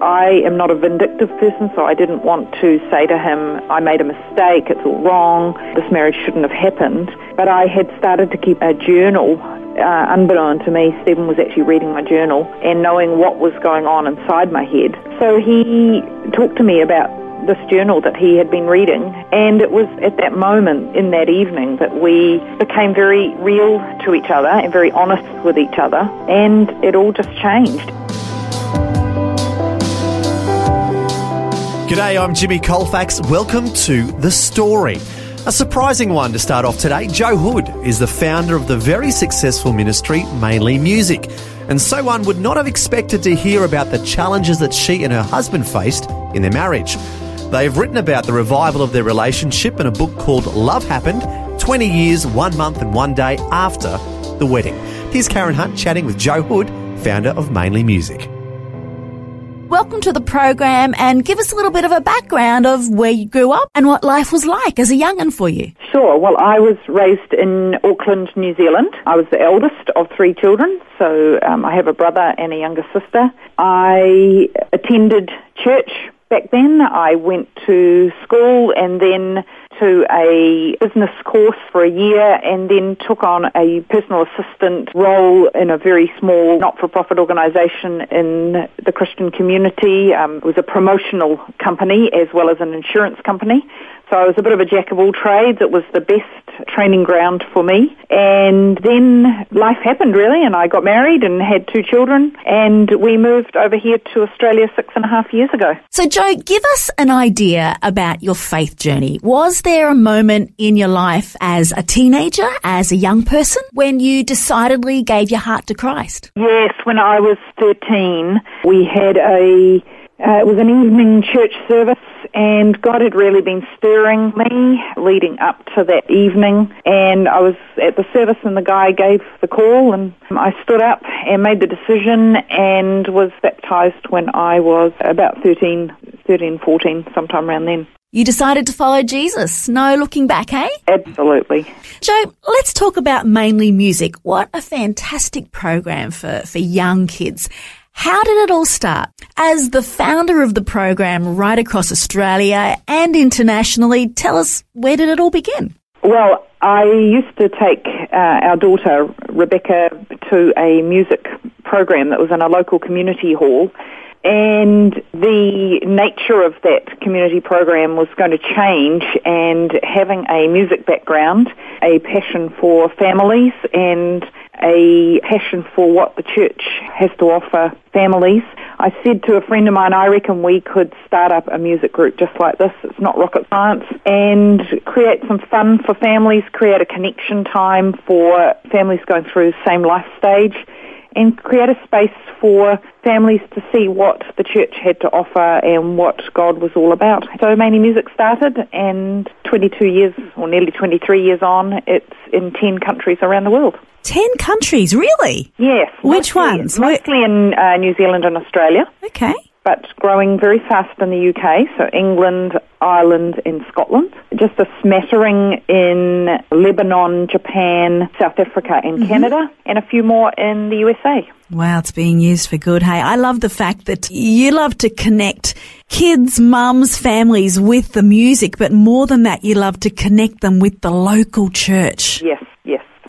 I am not a vindictive person, so I didn't want to say to him, I made a mistake, it's all wrong, this marriage shouldn't have happened. But I had started to keep a journal. Uh, unbeknown to me, Stephen was actually reading my journal and knowing what was going on inside my head. So he talked to me about this journal that he had been reading. And it was at that moment in that evening that we became very real to each other and very honest with each other. And it all just changed. G'day, I'm Jimmy Colfax. Welcome to The Story. A surprising one to start off today. Jo Hood is the founder of the very successful ministry, Mainly Music. And so one would not have expected to hear about the challenges that she and her husband faced in their marriage. They've written about the revival of their relationship in a book called Love Happened 20 Years, One Month, and One Day After the Wedding. Here's Karen Hunt chatting with Jo Hood, founder of Mainly Music. Welcome to the program and give us a little bit of a background of where you grew up and what life was like as a young'un for you. Sure. Well, I was raised in Auckland, New Zealand. I was the eldest of three children, so um, I have a brother and a younger sister. I attended church back then. I went to school and then to a business course for a year and then took on a personal assistant role in a very small not-for-profit organisation in the Christian community. Um, it was a promotional company as well as an insurance company. So I was a bit of a jack of all trades. It was the best training ground for me. And then life happened really, and I got married and had two children, and we moved over here to Australia six and a half years ago. So, Jo, give us an idea about your faith journey. Was there a moment in your life as a teenager, as a young person, when you decidedly gave your heart to Christ? Yes, when I was 13, we had a uh, it was an evening church service, and God had really been stirring me leading up to that evening. And I was at the service, and the guy gave the call, and I stood up and made the decision and was baptized when I was about 13, 13 14, sometime around then. You decided to follow Jesus. No looking back, eh? Absolutely. Jo, let's talk about mainly music. What a fantastic program for, for young kids. How did it all start? As the founder of the program right across Australia and internationally, tell us where did it all begin? Well, I used to take uh, our daughter, Rebecca, to a music program that was in a local community hall. And the nature of that community program was going to change, and having a music background, a passion for families, and a passion for what the church has to offer families. I said to a friend of mine, I reckon we could start up a music group just like this. It's not rocket science. And create some fun for families, create a connection time for families going through the same life stage and create a space for families to see what the church had to offer and what God was all about. So Mainly Music started and 22 years or nearly 23 years on, it's in 10 countries around the world. 10 countries, really? Yes. Which mostly, ones? Mostly in uh, New Zealand and Australia. Okay. But growing very fast in the UK, so England, Ireland, and Scotland. Just a smattering in Lebanon, Japan, South Africa, and mm-hmm. Canada, and a few more in the USA. Wow, it's being used for good. Hey, I love the fact that you love to connect kids, mums, families with the music, but more than that, you love to connect them with the local church. Yes.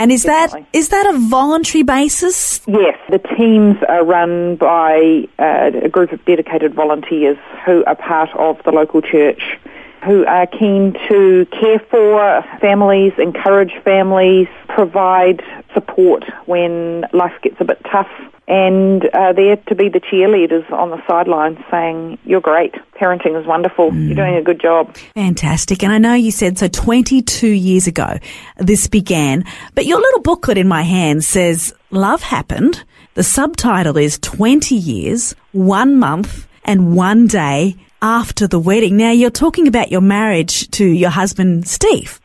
And is Definitely. that is that a voluntary basis? Yes, the teams are run by uh, a group of dedicated volunteers who are part of the local church, who are keen to care for families, encourage families, provide support when life gets a bit tough and uh, there to be the cheerleaders on the sidelines saying, You're great, parenting is wonderful, mm. you're doing a good job. Fantastic. And I know you said so 22 years ago this began, but your little booklet in my hand says, Love Happened. The subtitle is 20 Years, One Month, and one day after the wedding. Now, you're talking about your marriage to your husband, Steve.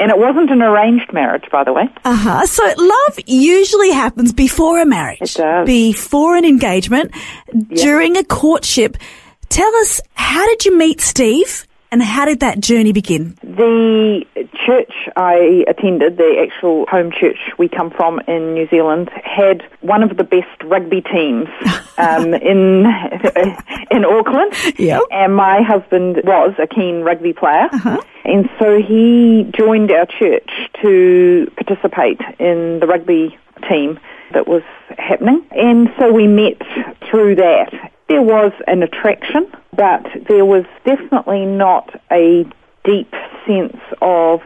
And it wasn't an arranged marriage, by the way. Uh huh. So love usually happens before a marriage, It does. before an engagement, during a courtship. Tell us, how did you meet Steve, and how did that journey begin? The church I attended, the actual home church we come from in New Zealand, had one of the best rugby teams um, in in Auckland. Yep. And my husband was a keen rugby player. And so he joined our church to participate in the rugby team that was happening. And so we met through that. There was an attraction, but there was definitely not a deep sense of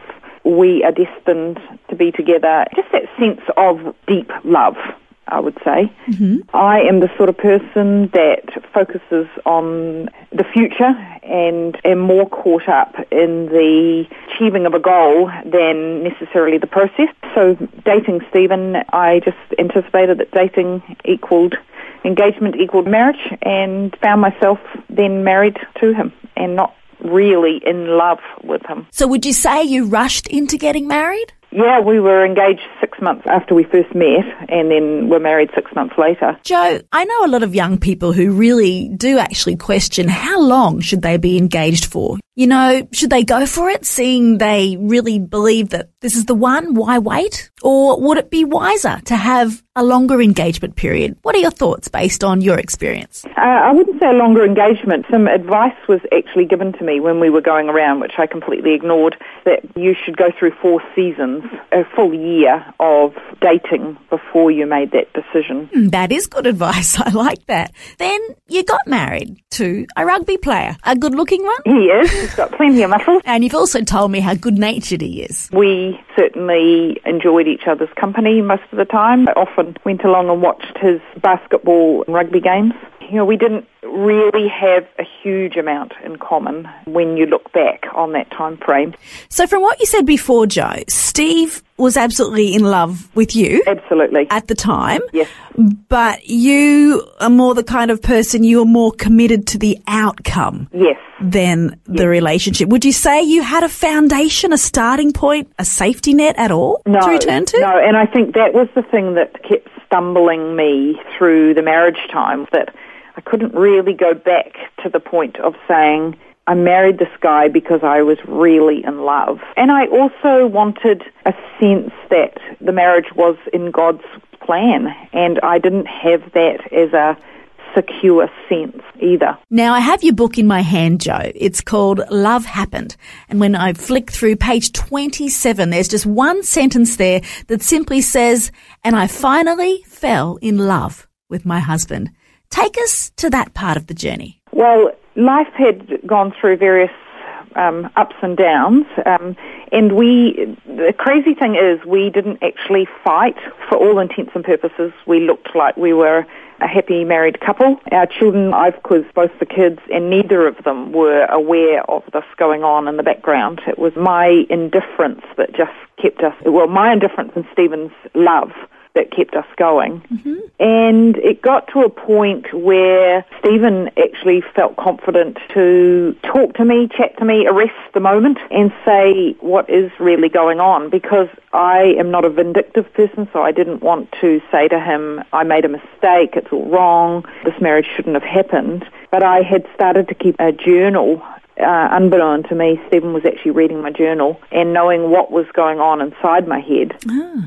we are destined to be together. Just that sense of deep love. I would say. Mm-hmm. I am the sort of person that focuses on the future and am more caught up in the achieving of a goal than necessarily the process. So dating Stephen, I just anticipated that dating equaled engagement equaled marriage and found myself then married to him and not really in love with him. So, would you say you rushed into getting married? Yeah, we were engaged six months after we first met and then were married six months later. Jo, I know a lot of young people who really do actually question how long should they be engaged for? You know, should they go for it, seeing they really believe that this is the one? Why wait? Or would it be wiser to have a longer engagement period? What are your thoughts based on your experience? Uh, I wouldn't say a longer engagement. Some advice was actually given to me when we were going around, which I completely ignored, that you should go through four seasons, a full year of dating before you made that decision. Hmm, That is good advice. I like that. Then you got married to a rugby player, a good looking one. He is. He's got plenty of muscles. And you've also told me how good natured he is. We certainly enjoyed each other's company most of the time. I often went along and watched his basketball and rugby games. You know, we didn't really have a huge amount in common when you look back on that time frame. So, from what you said before, Jo, Steve was absolutely in love with you Absolutely. at the time. Yes. But you are more the kind of person you are more committed to the outcome Yes. than the relationship. Would you say you had a foundation, a starting point, a safety net at all no, to return to? No, and I think that was the thing that kept stumbling me through the marriage time, that I couldn't really go back to the point of saying, I married this guy because I was really in love. And I also wanted a sense that the marriage was in God's plan, and I didn't have that as a secure sense either. Now, I have your book in my hand, Jo. It's called Love Happened. And when I flick through page 27, there's just one sentence there that simply says, and I finally fell in love with my husband. Take us to that part of the journey. Well, life had gone through various um, ups and downs, um, and we. The crazy thing is, we didn't actually fight. For all intents and purposes, we looked like we were a happy married couple. Our children, I've quizzed both the kids, and neither of them were aware of this going on in the background. It was my indifference that just kept us. Well, my indifference and Stephen's love that kept us going. Mm-hmm. And it got to a point where Stephen actually felt confident to talk to me, chat to me, arrest the moment and say what is really going on because I am not a vindictive person, so I didn't want to say to him, I made a mistake, it's all wrong, this marriage shouldn't have happened. But I had started to keep a journal uh, unbeknown to me, Stephen was actually reading my journal and knowing what was going on inside my head,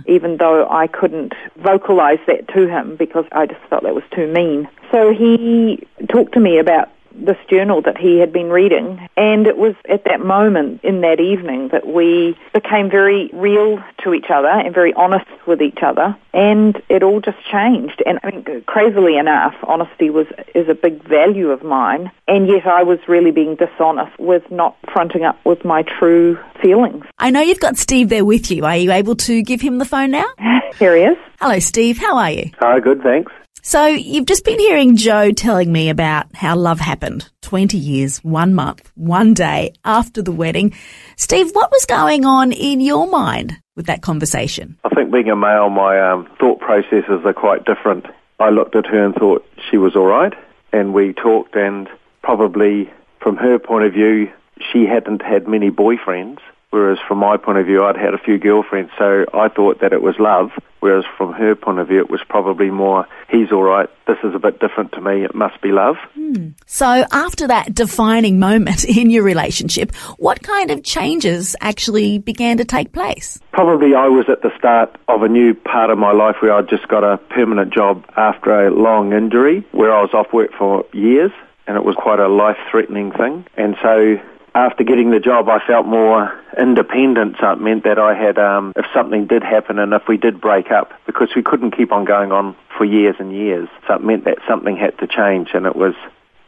even though I couldn't vocalize that to him because I just felt that was too mean. So he talked to me about this journal that he had been reading, and it was at that moment in that evening that we became very real to each other and very honest with each other, and it all just changed. And I mean, crazily enough, honesty was is a big value of mine, and yet I was really being dishonest with not fronting up with my true feelings. I know you've got Steve there with you. Are you able to give him the phone now? Here he is. Hello, Steve. How are you? Uh, good, thanks. So you've just been hearing Jo telling me about how love happened 20 years, one month, one day after the wedding. Steve, what was going on in your mind with that conversation? I think being a male, my um, thought processes are quite different. I looked at her and thought she was all right, and we talked, and probably from her point of view, she hadn't had many boyfriends, whereas from my point of view, I'd had a few girlfriends. So I thought that it was love, whereas from her point of view, it was probably more, he's all right, this is a bit different to me, it must be love. Hmm. So after that defining moment in your relationship, what kind of changes actually began to take place? Probably I was at the start of a new part of my life where I'd just got a permanent job after a long injury where I was off work for years and it was quite a life threatening thing. And so after getting the job, I felt more independent. So it meant that I had, um, if something did happen and if we did break up, because we couldn't keep on going on for years and years, so it meant that something had to change. And it was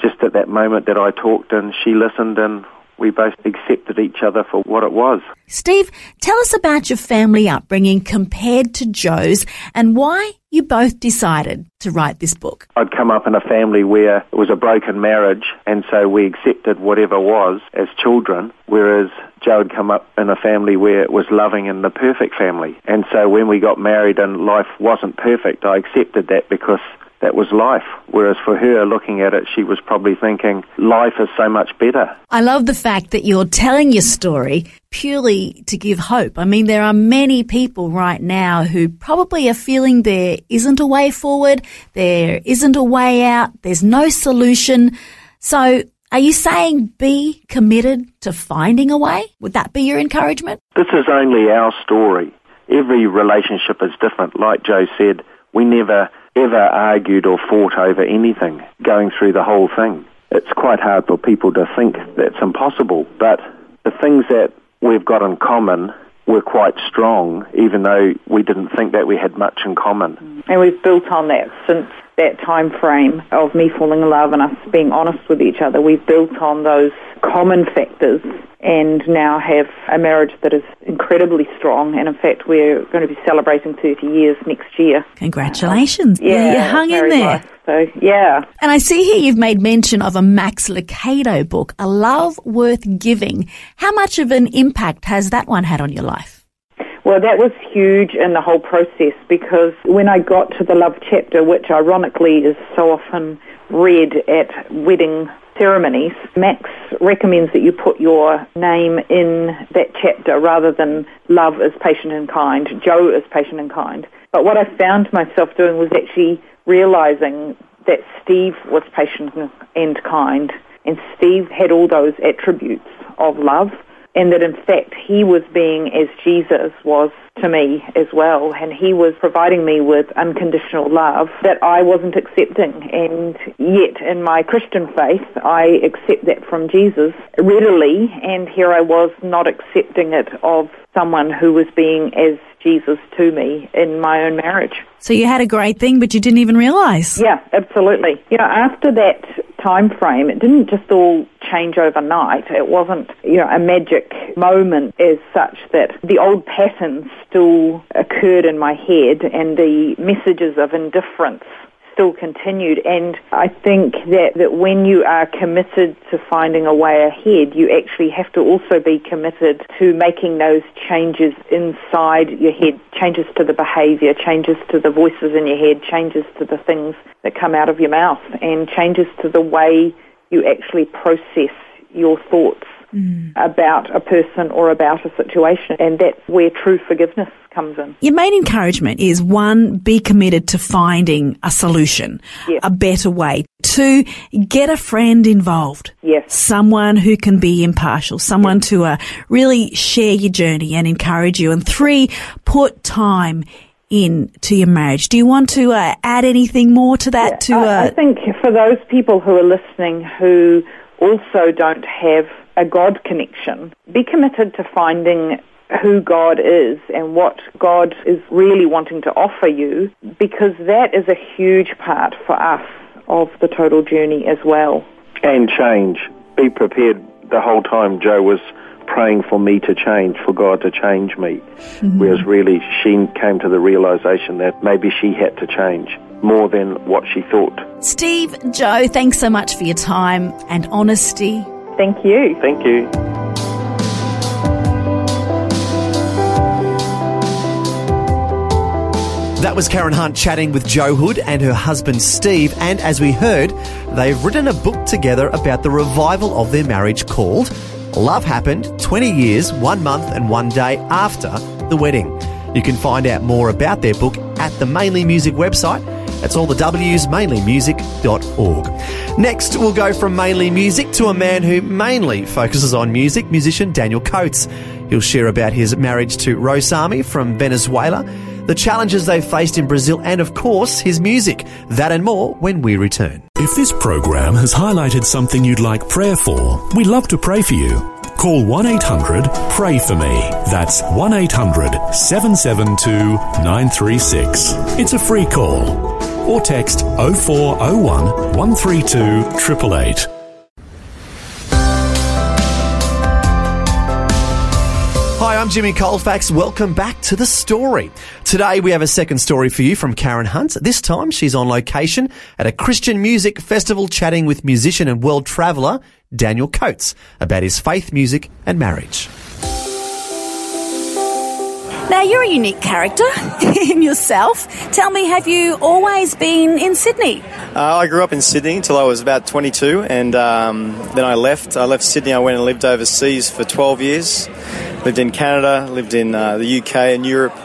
just at that moment that I talked and she listened and we both accepted each other for what it was. Steve, tell us about your family upbringing compared to Jo's and why you both decided to write this book. I'd come up in a family where it was a broken marriage, and so we accepted whatever was as children, whereas Jo had come up in a family where it was loving and the perfect family. And so when we got married and life wasn't perfect, I accepted that because that was life. Whereas for her, looking at it, she was probably thinking, life is so much better. I love the fact that you're telling your story purely to give hope. I mean, there are many people right now who probably are feeling there isn't a way forward, there isn't a way out, there's no solution. So are you saying be committed to finding a way? Would that be your encouragement? This is only our story. Every relationship is different. Like Jo said, we never ever argued or fought over anything going through the whole thing. It's quite hard for people to think that's impossible, but the things that we've got in common were quite strong, even though we didn't think that we had much in common. And we've built on that since that time frame of me falling in love and us being honest with each other. We've built on those common factors and now have a marriage that is incredibly strong. And in fact, we're going to be celebrating 30 years next year. Congratulations. Yeah, you hung in there. So, yeah. And I see here you've made mention of a Max Lucado book, A Love Worth Giving. How much of an impact has that one had on your life? Well, that was huge in the whole process because when I got to the love chapter, which ironically is so often read at wedding ceremonies, Max recommends that you put your name in that chapter rather than love is patient and kind, Jo is patient and kind. But what I found myself doing was actually realizing that Steve was patient and kind, and Steve had all those attributes of love and that in fact he was being as Jesus was to me as well, and he was providing me with unconditional love that I wasn't accepting. And yet, in my Christian faith, I accept that from Jesus readily, and here I was not accepting it of someone who was being as Jesus to me in my own marriage. So you had a great thing, but you didn't even realize. Yeah, absolutely. You know, after that time frame, it didn't just all change overnight. It wasn't, you know, a magic moment as such that the old patterns still occurred in my head and the messages of indifference still continued. And I think that, that when you are committed to finding a way ahead, you actually have to also be committed to making those changes inside your head, changes to the behavior, changes to the voices in your head, changes to the things that come out of your mouth, and changes to the way you actually process your thoughts about a person or about a situation. And that's where true forgiveness comes in. Your main encouragement is one, be committed to finding a solution, Yes. a better way. Two, get a friend involved. Yes. Someone who can be impartial, someone to uh, really share your journey and encourage you. And three, put time in to your marriage. Do you want to uh, add anything more to that? to I, I uh, think for those people who are listening who also don't have a God connection, be committed to finding who God is and what God is really wanting to offer you because that is a huge part for us of the total journey as well. And change. Be prepared the whole time Jo was praying for me to change, for God to change me. Mm-hmm. Whereas really she came to the realization that maybe she had to change more than what she thought. Steve, Jo, thanks so much for your time and honesty. Thank you. Thank you. That was Karen Hunt chatting with Jo Hood and her husband Steve, and as we heard, they've written a book together about the revival of their marriage called Love Happened 20 Years, One Month and One Day After the Wedding. You can find out more about their book at the Mainly Music website. That's all the W's, mainlymusic.org. Next, we'll go from mainly music to a man who mainly focuses on music, musician Daniel Coates. He'll share about his marriage to Rosarmi from Venezuela, the challenges they've faced in Brazil, and of course, his music. That and more when we return. If this program has highlighted something you'd like prayer for, we'd love to pray for you. Call 1 800 Pray For Me. That's 1 800 772 936. It's a free call. Or text 0401 132 888. Hi, I'm Jimmy Colfax. Welcome back to the story. Today we have a second story for you from Karen Hunt. This time she's on location at a Christian music festival chatting with musician and world traveller Daniel Coates about his faith, music and marriage. Now, you're a unique character in yourself. Tell me, have you always been in Sydney? Uh, I grew up in Sydney until I was about 22, and um, then I left. I left Sydney. I went and lived overseas for 12 years. Lived in Canada, lived in uh, the UK and Europe,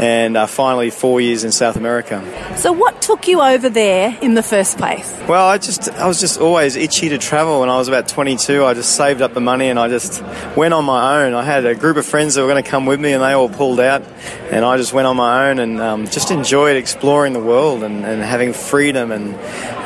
and uh, finally four years in South America. So, what took you over there in the first place? Well, I just I was just always itchy to travel. When I was about 22, I just saved up the money and I just went on my own. I had a group of friends that were going to come with me, and they all pulled out, and I just went on my own and um, just enjoyed exploring the world and, and having freedom and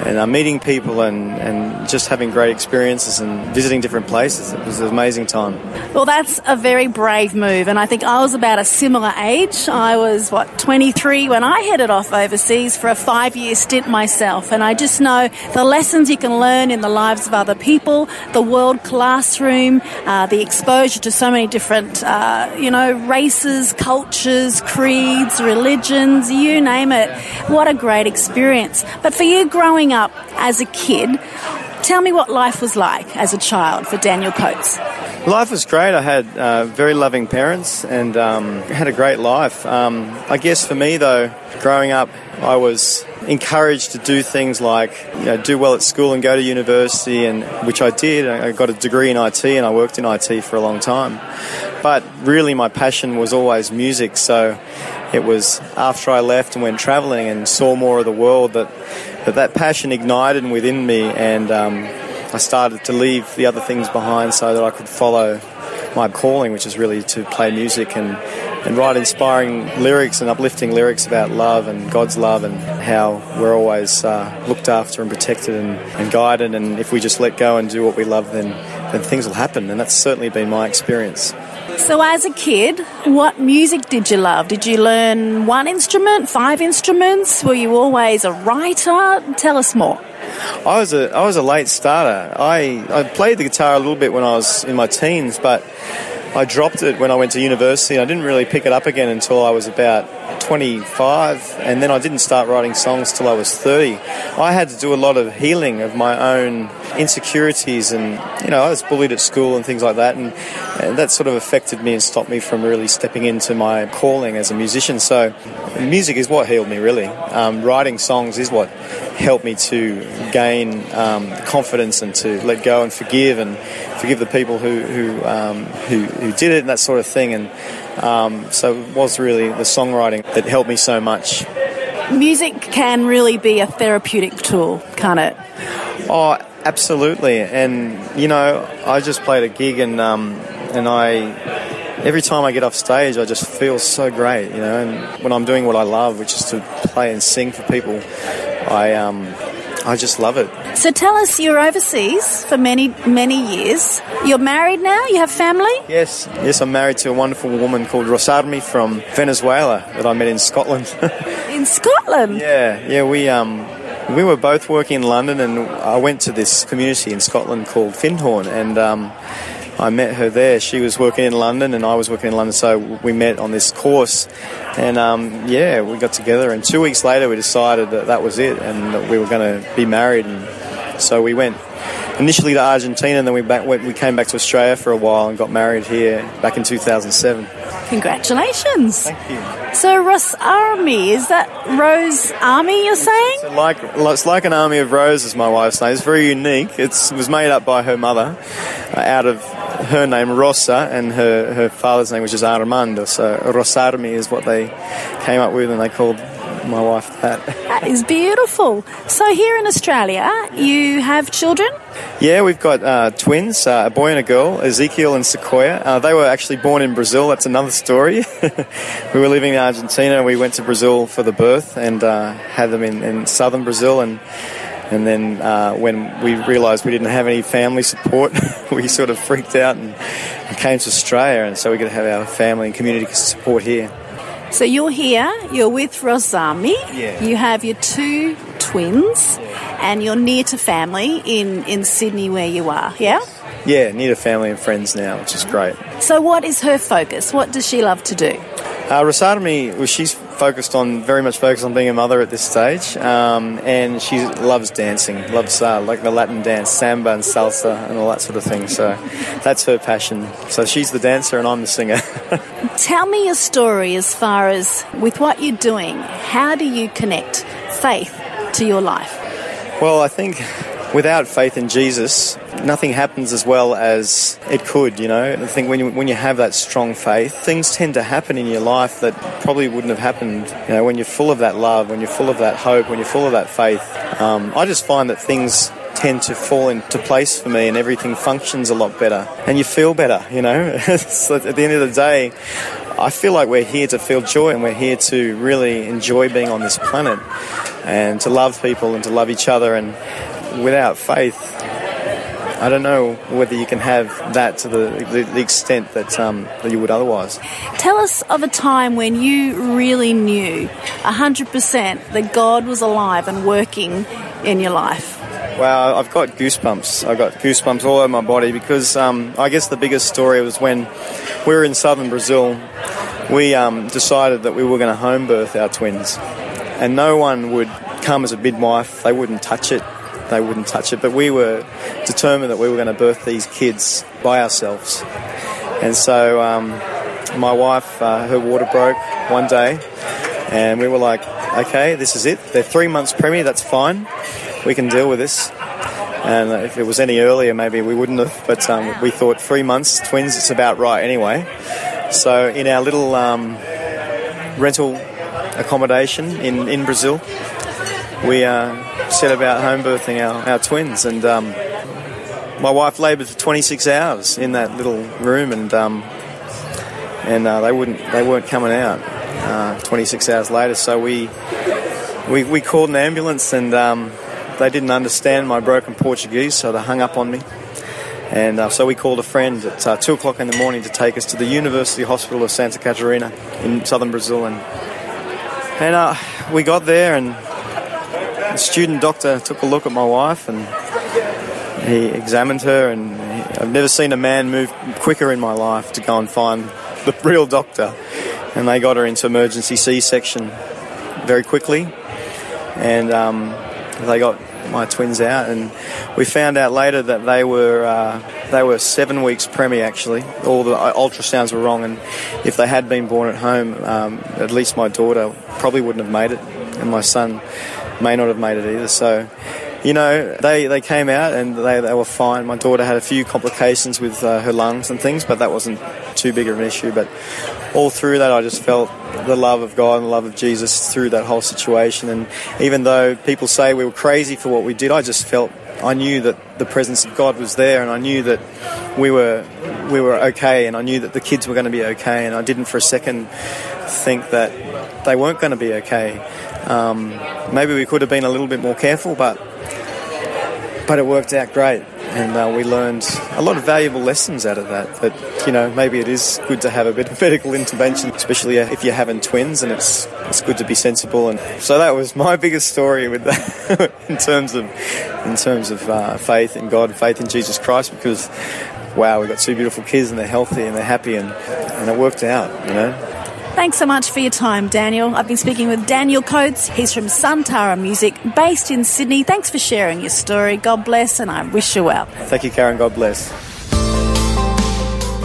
and uh, meeting people and, and just having great experiences and visiting different places. It was an amazing time. Well, that's a very brave move, and I think I was about a similar age. I was, what, 23 when I headed off overseas for a five year stint myself, and I just know the lessons you can learn in the lives of other people, the world classroom, uh, the exposure to so many different, uh, you know, races, cultures, creeds, religions, you name it. What a great experience. But for you growing up as a kid, tell me what life was like as a child for Daniel Coates. Life was great. I had uh, very loving parents and um, had a great life. Um, I guess for me, though, growing up, I was encouraged to do things like you know, do well at school and go to university, and which I did. I got a degree in IT and I worked in IT for a long time. But really, my passion was always music. So it was after I left and went travelling and saw more of the world that that, that passion ignited within me, and um, I started to leave the other things behind so that I could follow my calling, which is really to play music and, and write inspiring lyrics and uplifting lyrics about love and God's love and how we're always uh, looked after and protected and, and guided. And if we just let go and do what we love, then, then things will happen. And that's certainly been my experience. So, as a kid, what music did you love? Did you learn one instrument, five instruments? Were you always a writer? Tell us more. I was a I was a late starter. I, I played the guitar a little bit when I was in my teens, but I dropped it when I went to university. I didn't really pick it up again until I was about 25, and then I didn't start writing songs till I was 30. I had to do a lot of healing of my own insecurities, and you know, I was bullied at school and things like that, and, and that sort of affected me and stopped me from really stepping into my calling as a musician. So, music is what healed me, really. Um, writing songs is what helped me to gain um, confidence and to let go and forgive and forgive the people who who, um, who, who did it and that sort of thing. And um, so it was really the songwriting that helped me so much. Music can really be a therapeutic tool, can't it? Oh, absolutely. And you know, I just played a gig and um, and I every time I get off stage, I just feel so great, you know. And when I'm doing what I love, which is to play and sing for people, I um, I just love it. So tell us, you're overseas for many, many years. You're married now? You have family? Yes, yes, I'm married to a wonderful woman called Rosarmi from Venezuela that I met in Scotland. in Scotland? Yeah, yeah, we um. We were both working in London, and I went to this community in Scotland called Findhorn, and um, I met her there. She was working in London, and I was working in London, so we met on this course. And um, yeah, we got together, and two weeks later, we decided that that was it, and that we were going to be married. And so we went initially to Argentina, and then we back went, we came back to Australia for a while and got married here back in 2007. Congratulations. Thank you. So Ross Army, is that Rose Army you're saying? So like it's like an army of roses, my wife's name. It's very unique. It's, it was made up by her mother, uh, out of her name Rosa and her, her father's name, which is Armando. So Rosarmi is what they came up with, and they called my wife that. That is beautiful. So here in Australia, you have children? Yeah, we've got uh, twins, uh, a boy and a girl, Ezekiel and Sequoia. Uh, they were actually born in Brazil. That's another story. we were living in Argentina. We went to Brazil for the birth and uh, had them in, in southern Brazil. And and then uh, when we realised we didn't have any family support, we sort of freaked out and, and came to Australia. And so we could have our family and community support here. So you're here, you're with Rosarmi, Yeah. you have your two twins, and you're near to family in, in Sydney where you are, yeah? Yeah, near to family and friends now, which is great. So what is her focus? What does she love to do? Uh, Rosarmi, well, she's focused on very much focused on being a mother at this stage, um, and she loves dancing, loves uh, like the Latin dance, samba and salsa and all that sort of thing. So that's her passion. So she's the dancer and I'm the singer. Tell me your story as far as with what you're doing, how do you connect faith to your life? well, I think without faith in Jesus, nothing happens as well as it could. You know, I think when you when you have that strong faith, things tend to happen in your life that probably wouldn't have happened. You know, when you're full of that love, when you're full of that hope, when you're full of that faith. Um, I just find that things tend to fall into place for me and everything functions a lot better and you feel better you know so at the end of the day I feel like we're here to feel joy and we're here to really enjoy being on this planet and to love people and to love each other and without faith I don't know whether you can have that to the, the, the extent that, um, that you would otherwise. Tell us of a time when you really knew 100% that God was alive and working in your life. Wow, I've got goosebumps. I've got goosebumps all over my body because um, I guess the biggest story was when we were in southern Brazil. We um, decided that we were going to home birth our twins, and no one would come as a midwife. They wouldn't touch it. They wouldn't touch it. But we were determined that we were going to birth these kids by ourselves. And so um, my wife, uh, her water broke one day, and we were like, okay, this is it. They're three months preemie. That's fine. We can deal with this. And if it was any earlier, maybe we wouldn't have. But um, we thought three months, twins, it's about right anyway. So in our little um, rental accommodation in, in Brazil, we uh, set about home birthing our, our twins. And um, my wife laboured for 26 hours in that little room, and um, and uh, they wouldn't they weren't coming out. Uh, 26 hours later, so we we, we called an ambulance, and um, they didn't understand my broken Portuguese, so they hung up on me. And uh, so we called a friend at uh, two o'clock in the morning to take us to the University Hospital of Santa Catarina in southern Brazil, and and uh, we got there, and the student doctor took a look at my wife, and he examined her, and he, I've never seen a man move quicker in my life to go and find the real doctor. And they got her into emergency C-section very quickly, and um, they got my twins out, and we found out later that they were uh, they were seven weeks preemie actually. All the uh, ultrasounds were wrong, and if they had been born at home, um, at least my daughter probably wouldn't have made it, and my son may not have made it either. So. You know, they, they came out and they, they were fine. My daughter had a few complications with uh, her lungs and things, but that wasn't too big of an issue. But all through that, I just felt the love of God and the love of Jesus through that whole situation. And even though people say we were crazy for what we did, I just felt I knew that the presence of God was there, and I knew that we were we were okay, and I knew that the kids were going to be okay, and I didn't for a second think that they weren't going to be okay. Um, maybe we could have been a little bit more careful, but but it worked out great. And uh, we learned a lot of valuable lessons out of that that you know maybe it is good to have a bit of medical intervention especially if you're having twins and it's it's good to be sensible. And so that was my biggest story with that in terms of in terms of uh, faith in God faith in Jesus Christ because wow we've got two beautiful kids and they're healthy and they're happy and and it worked out you know Thanks so much for your time, Daniel. I've been speaking with Daniel Coates. He's from Suntara Music, based in Sydney. Thanks for sharing your story. God bless, and I wish you well. Thank you, Karen. God bless.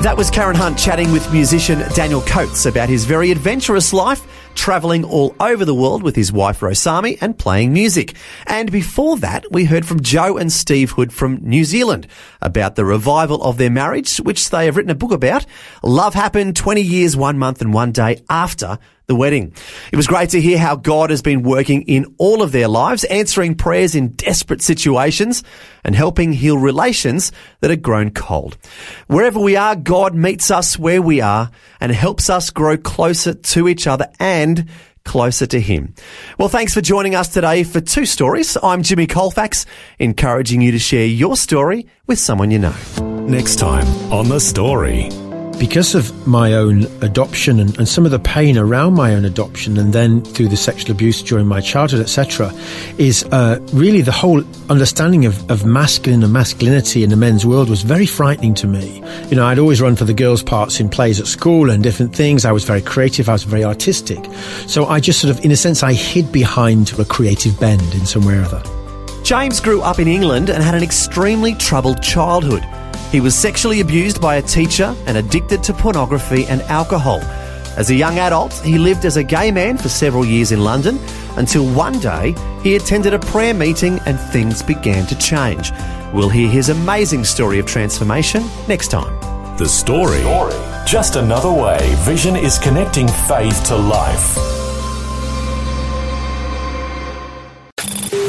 That was Karen Hunt chatting with musician Daniel Coates about his very adventurous life, travelling all over the world with his wife Rosarmi and playing music. And before that, we heard from Jo and Steve Hood from New Zealand about the revival of their marriage, which they have written a book about. Love happened 20 years, one month and one day after the wedding. It was great to hear how God has been working in all of their lives, answering prayers in desperate situations and helping heal relations that had grown cold. Wherever we are, God meets us where we are and helps us grow closer to each other and closer to Him. Well, thanks for joining us today for two stories. I'm Jimmy Colfax, encouraging you to share your story with someone you know. Next time on The Story. Because of my own adoption and, and some of the pain around my own adoption and then through the sexual abuse during my childhood etc is uh, really the whole understanding of, of masculine and masculinity in the men's world was very frightening to me. You know i'd always run for the girls parts in plays at school and different things. I was very creative. I was very artistic. So i just sort of in a sense i hid behind a creative bend in some way or other. James grew up in England and had an extremely troubled childhood. He was sexually abused by a teacher and addicted to pornography and alcohol. As a young adult, he lived as a gay man for several years in London until one day he attended a prayer meeting and things began to change. We'll hear his amazing story of transformation next time. The Story. Just another way Vision is connecting faith to life.